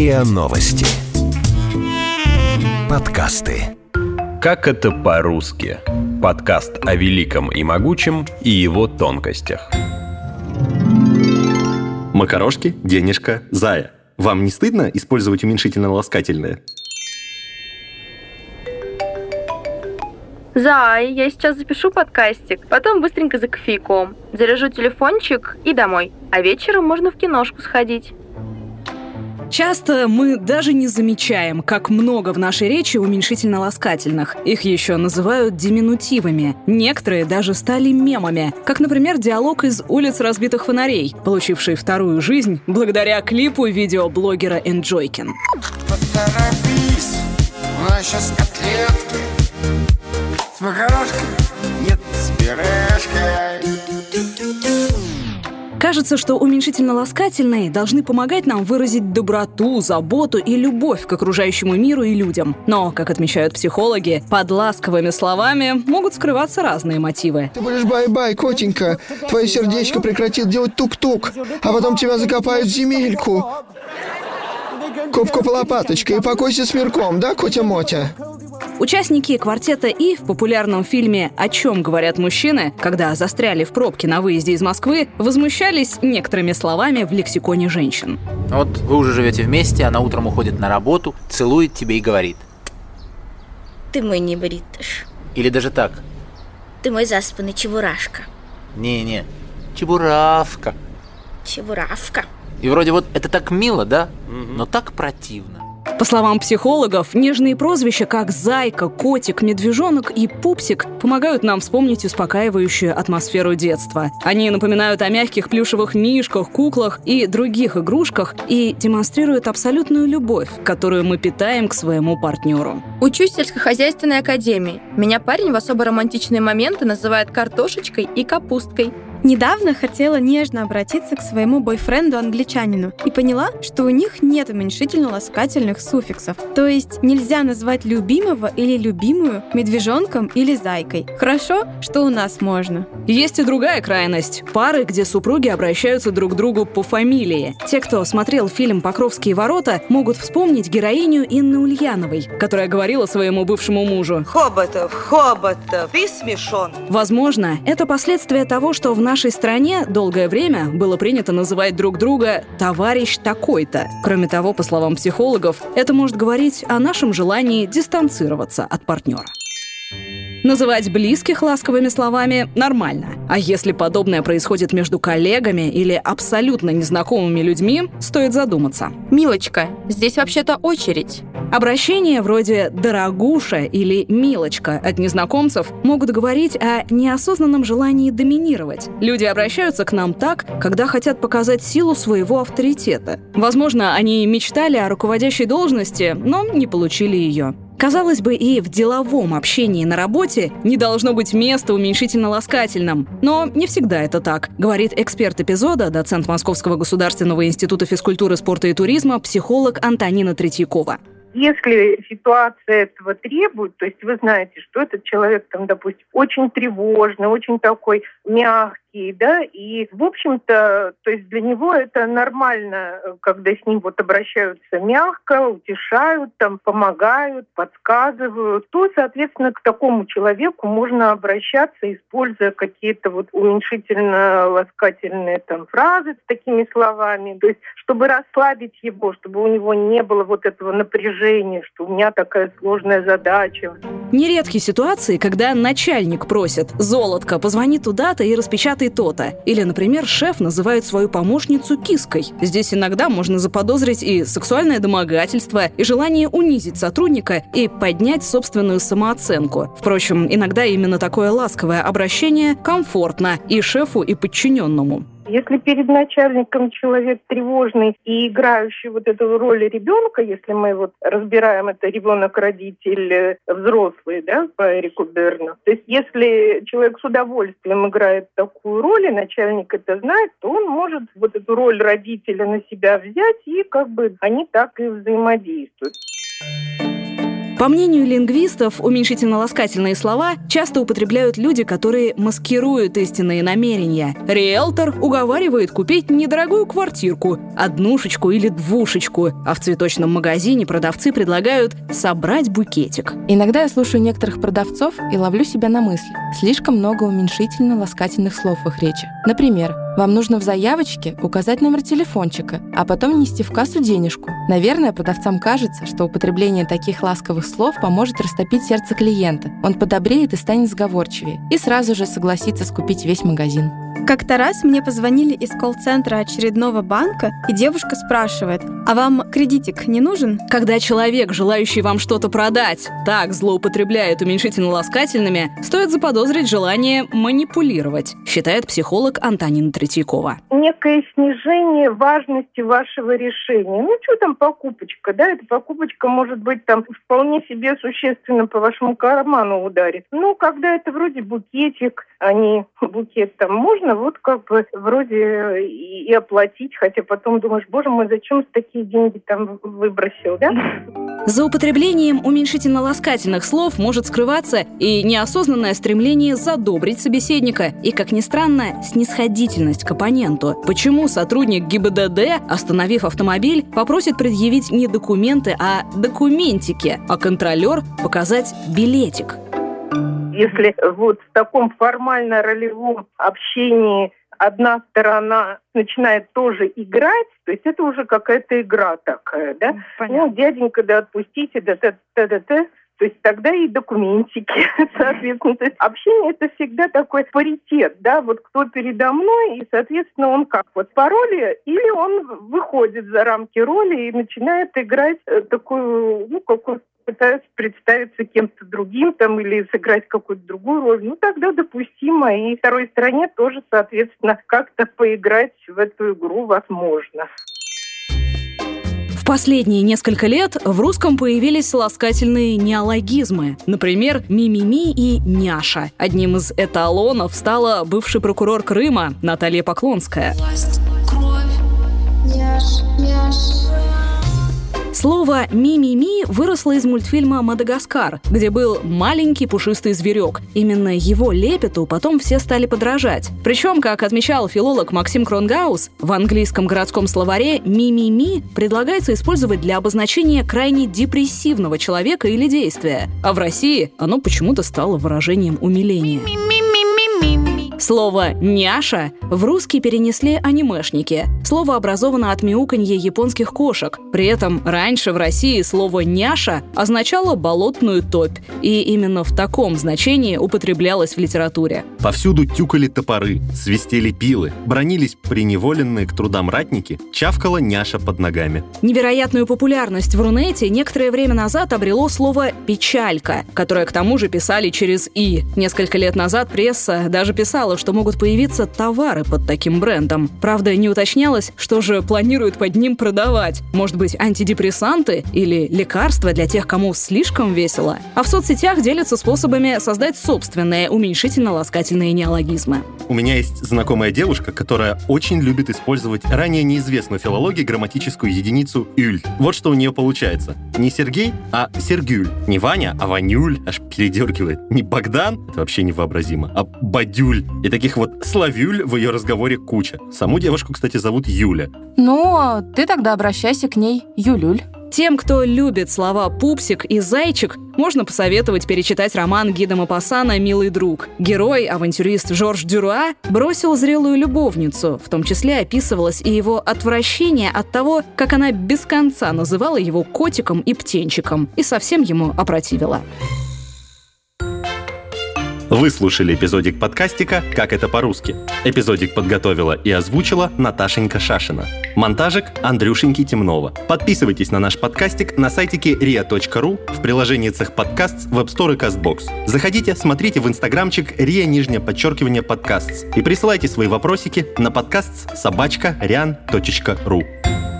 РИА Новости. Подкасты. Как это по-русски? Подкаст о великом и могучем и его тонкостях. Макарошки, денежка, зая. Вам не стыдно использовать уменьшительно-ласкательное? Зай, я сейчас запишу подкастик, потом быстренько за кофейком. Заряжу телефончик и домой. А вечером можно в киношку сходить. Часто мы даже не замечаем, как много в нашей речи уменьшительно-ласкательных. Их еще называют диминутивами. Некоторые даже стали мемами, как, например, диалог из «Улиц разбитых фонарей», получивший вторую жизнь благодаря клипу видеоблогера Энджойкин. Поторопись, у нас сейчас котлетки С макарошкой, нет, с Кажется, что уменьшительно-ласкательные должны помогать нам выразить доброту, заботу и любовь к окружающему миру и людям. Но, как отмечают психологи, под ласковыми словами могут скрываться разные мотивы. Ты будешь бай-бай, котенька. Твое сердечко прекратит делать тук-тук, а потом тебя закопают в земельку. Коп-коп лопаточка и покойся с мирком, да, котя-мотя? Участники квартета «И» в популярном фильме «О чем говорят мужчины», когда застряли в пробке на выезде из Москвы, возмущались некоторыми словами в лексиконе женщин. Вот вы уже живете вместе, она утром уходит на работу, целует тебе и говорит. Ты мой не бритыш. Или даже так. Ты мой заспанный чебурашка. Не-не, чебуравка. Чебуравка. И вроде вот это так мило, да? Но так противно. По словам психологов, нежные прозвища, как «зайка», «котик», «медвежонок» и «пупсик» помогают нам вспомнить успокаивающую атмосферу детства. Они напоминают о мягких плюшевых мишках, куклах и других игрушках и демонстрируют абсолютную любовь, которую мы питаем к своему партнеру. Учусь в сельскохозяйственной академии. Меня парень в особо романтичные моменты называет картошечкой и капусткой. Недавно хотела нежно обратиться к своему бойфренду-англичанину и поняла, что у них нет уменьшительно-ласкательных суффиксов. То есть нельзя назвать любимого или любимую медвежонком или зайкой. Хорошо, что у нас можно. Есть и другая крайность. Пары, где супруги обращаются друг к другу по фамилии. Те, кто смотрел фильм «Покровские ворота», могут вспомнить героиню Инны Ульяновой, которая говорила своему бывшему мужу. Хоботов, Хоботов, ты смешон. Возможно, это последствия того, что в нашей стране долгое время было принято называть друг друга «товарищ такой-то». Кроме того, по словам психологов, это может говорить о нашем желании дистанцироваться от партнера. Называть близких ласковыми словами нормально. А если подобное происходит между коллегами или абсолютно незнакомыми людьми, стоит задуматься. Милочка, здесь вообще-то очередь. Обращения вроде «дорогуша» или «милочка» от незнакомцев могут говорить о неосознанном желании доминировать. Люди обращаются к нам так, когда хотят показать силу своего авторитета. Возможно, они мечтали о руководящей должности, но не получили ее. Казалось бы, и в деловом общении на работе не должно быть места уменьшительно-ласкательным. Но не всегда это так, говорит эксперт эпизода, доцент Московского государственного института физкультуры, спорта и туризма, психолог Антонина Третьякова. Если ситуация этого требует, то есть вы знаете, что этот человек, там, допустим, очень тревожный, очень такой мягкий, да, и, в общем-то, то есть для него это нормально, когда с ним вот обращаются мягко, утешают, там, помогают, подсказывают, то, соответственно, к такому человеку можно обращаться, используя какие-то вот уменьшительно-ласкательные там фразы с такими словами, то есть чтобы расслабить его, чтобы у него не было вот этого напряжения, что у меня такая сложная задача. Нередки ситуации, когда начальник просит «Золотко, позвони туда-то и распечатай то-то». Или, например, шеф называет свою помощницу киской. Здесь иногда можно заподозрить и сексуальное домогательство, и желание унизить сотрудника и поднять собственную самооценку. Впрочем, иногда именно такое ласковое обращение комфортно и шефу, и подчиненному. Если перед начальником человек тревожный и играющий вот эту роль ребенка, если мы вот разбираем это ребенок-родитель э, взрослый, да, по Эрику Берну, то есть если человек с удовольствием играет такую роль, и начальник это знает, то он может вот эту роль родителя на себя взять, и как бы они так и взаимодействуют. По мнению лингвистов, уменьшительно-ласкательные слова часто употребляют люди, которые маскируют истинные намерения. Риэлтор уговаривает купить недорогую квартирку, однушечку или двушечку, а в цветочном магазине продавцы предлагают собрать букетик. Иногда я слушаю некоторых продавцов и ловлю себя на мысли. Слишком много уменьшительно-ласкательных слов в их речи. Например, вам нужно в заявочке указать номер телефончика, а потом нести в кассу денежку. Наверное, продавцам кажется, что употребление таких ласковых слов поможет растопить сердце клиента. Он подобреет и станет сговорчивее, и сразу же согласится скупить весь магазин. Как-то раз мне позвонили из колл-центра очередного банка, и девушка спрашивает, а вам кредитик не нужен? Когда человек, желающий вам что-то продать, так злоупотребляет уменьшительно-ласкательными, стоит заподозрить желание манипулировать, считает психолог Антонина Третьякова. Некое снижение важности вашего решения. Ну, что там покупочка, да? Эта покупочка может быть там вполне себе существенно по вашему карману ударит. Ну, когда это вроде букетик, а не букет там можно, вот как бы вроде и, оплатить, хотя потом думаешь, боже мой, зачем такие деньги там выбросил, да? За употреблением уменьшительно-ласкательных слов может скрываться и неосознанное стремление задобрить собеседника, и, как ни странно, снисходительность к оппоненту. Почему сотрудник ГИБДД, остановив автомобиль, попросит предъявить не документы, а документики, а контролер показать билетик? Если вот в таком формально-ролевом общении одна сторона начинает тоже играть, то есть это уже какая-то игра такая, да? Понятно. Ну, дяденька, да отпустите, да да да да да то есть тогда и документики, соответственно. То есть общение это всегда такой паритет, да, вот кто передо мной, и, соответственно, он как вот по роли, или он выходит за рамки роли и начинает играть э, такую, ну, какую пытаются представиться кем-то другим там или сыграть какую-то другую роль, ну тогда допустимо. И второй стороне тоже, соответственно, как-то поиграть в эту игру возможно. В последние несколько лет в русском появились ласкательные неологизмы. Например, «мимими» и «няша». Одним из эталонов стала бывший прокурор Крыма Наталья Поклонская. Власть, кровь, няш, няш. Слово «ми-ми-ми» выросло из мультфильма «Мадагаскар», где был маленький пушистый зверек. Именно его лепету потом все стали подражать. Причем, как отмечал филолог Максим Кронгаус, в английском городском словаре «ми-ми-ми» предлагается использовать для обозначения крайне депрессивного человека или действия. А в России оно почему-то стало выражением умиления. Слово «няша» в русский перенесли анимешники. Слово образовано от мяуканья японских кошек. При этом раньше в России слово «няша» означало болотную топь, и именно в таком значении употреблялось в литературе. Повсюду тюкали топоры, свистели пилы, бронились приневоленные к трудам ратники, чавкала няша под ногами. Невероятную популярность в Рунете некоторое время назад обрело слово «печалька», которое к тому же писали через «и». Несколько лет назад пресса даже писала ожидала, что могут появиться товары под таким брендом. Правда, не уточнялось, что же планируют под ним продавать. Может быть, антидепрессанты или лекарства для тех, кому слишком весело. А в соцсетях делятся способами создать собственные уменьшительно-ласкательные неологизмы. У меня есть знакомая девушка, которая очень любит использовать ранее неизвестную филологии грамматическую единицу «юль». Вот что у нее получается. Не Сергей, а Сергюль. Не Ваня, а Ванюль. Аж передергивает. Не Богдан, это вообще невообразимо, а Бадюль. И таких вот славюль в ее разговоре куча. Саму девушку, кстати, зовут Юля. Ну, ты тогда обращайся к ней, Юлюль. Тем, кто любит слова «пупсик» и «зайчик», можно посоветовать перечитать роман Гида Мапасана «Милый друг». Герой, авантюрист Жорж Дюруа, бросил зрелую любовницу. В том числе описывалось и его отвращение от того, как она без конца называла его котиком и птенчиком, и совсем ему опротивила. Вы слушали эпизодик подкастика «Как это по-русски». Эпизодик подготовила и озвучила Наташенька Шашина. Монтажик Андрюшеньки Темнова. Подписывайтесь на наш подкастик на сайтике ria.ru в приложении «Цех подкаст» в App Store и CastBox. Заходите, смотрите в инстаграмчик ria нижнее подчеркивание подкаст и присылайте свои вопросики на подкаст собачка rian.ru.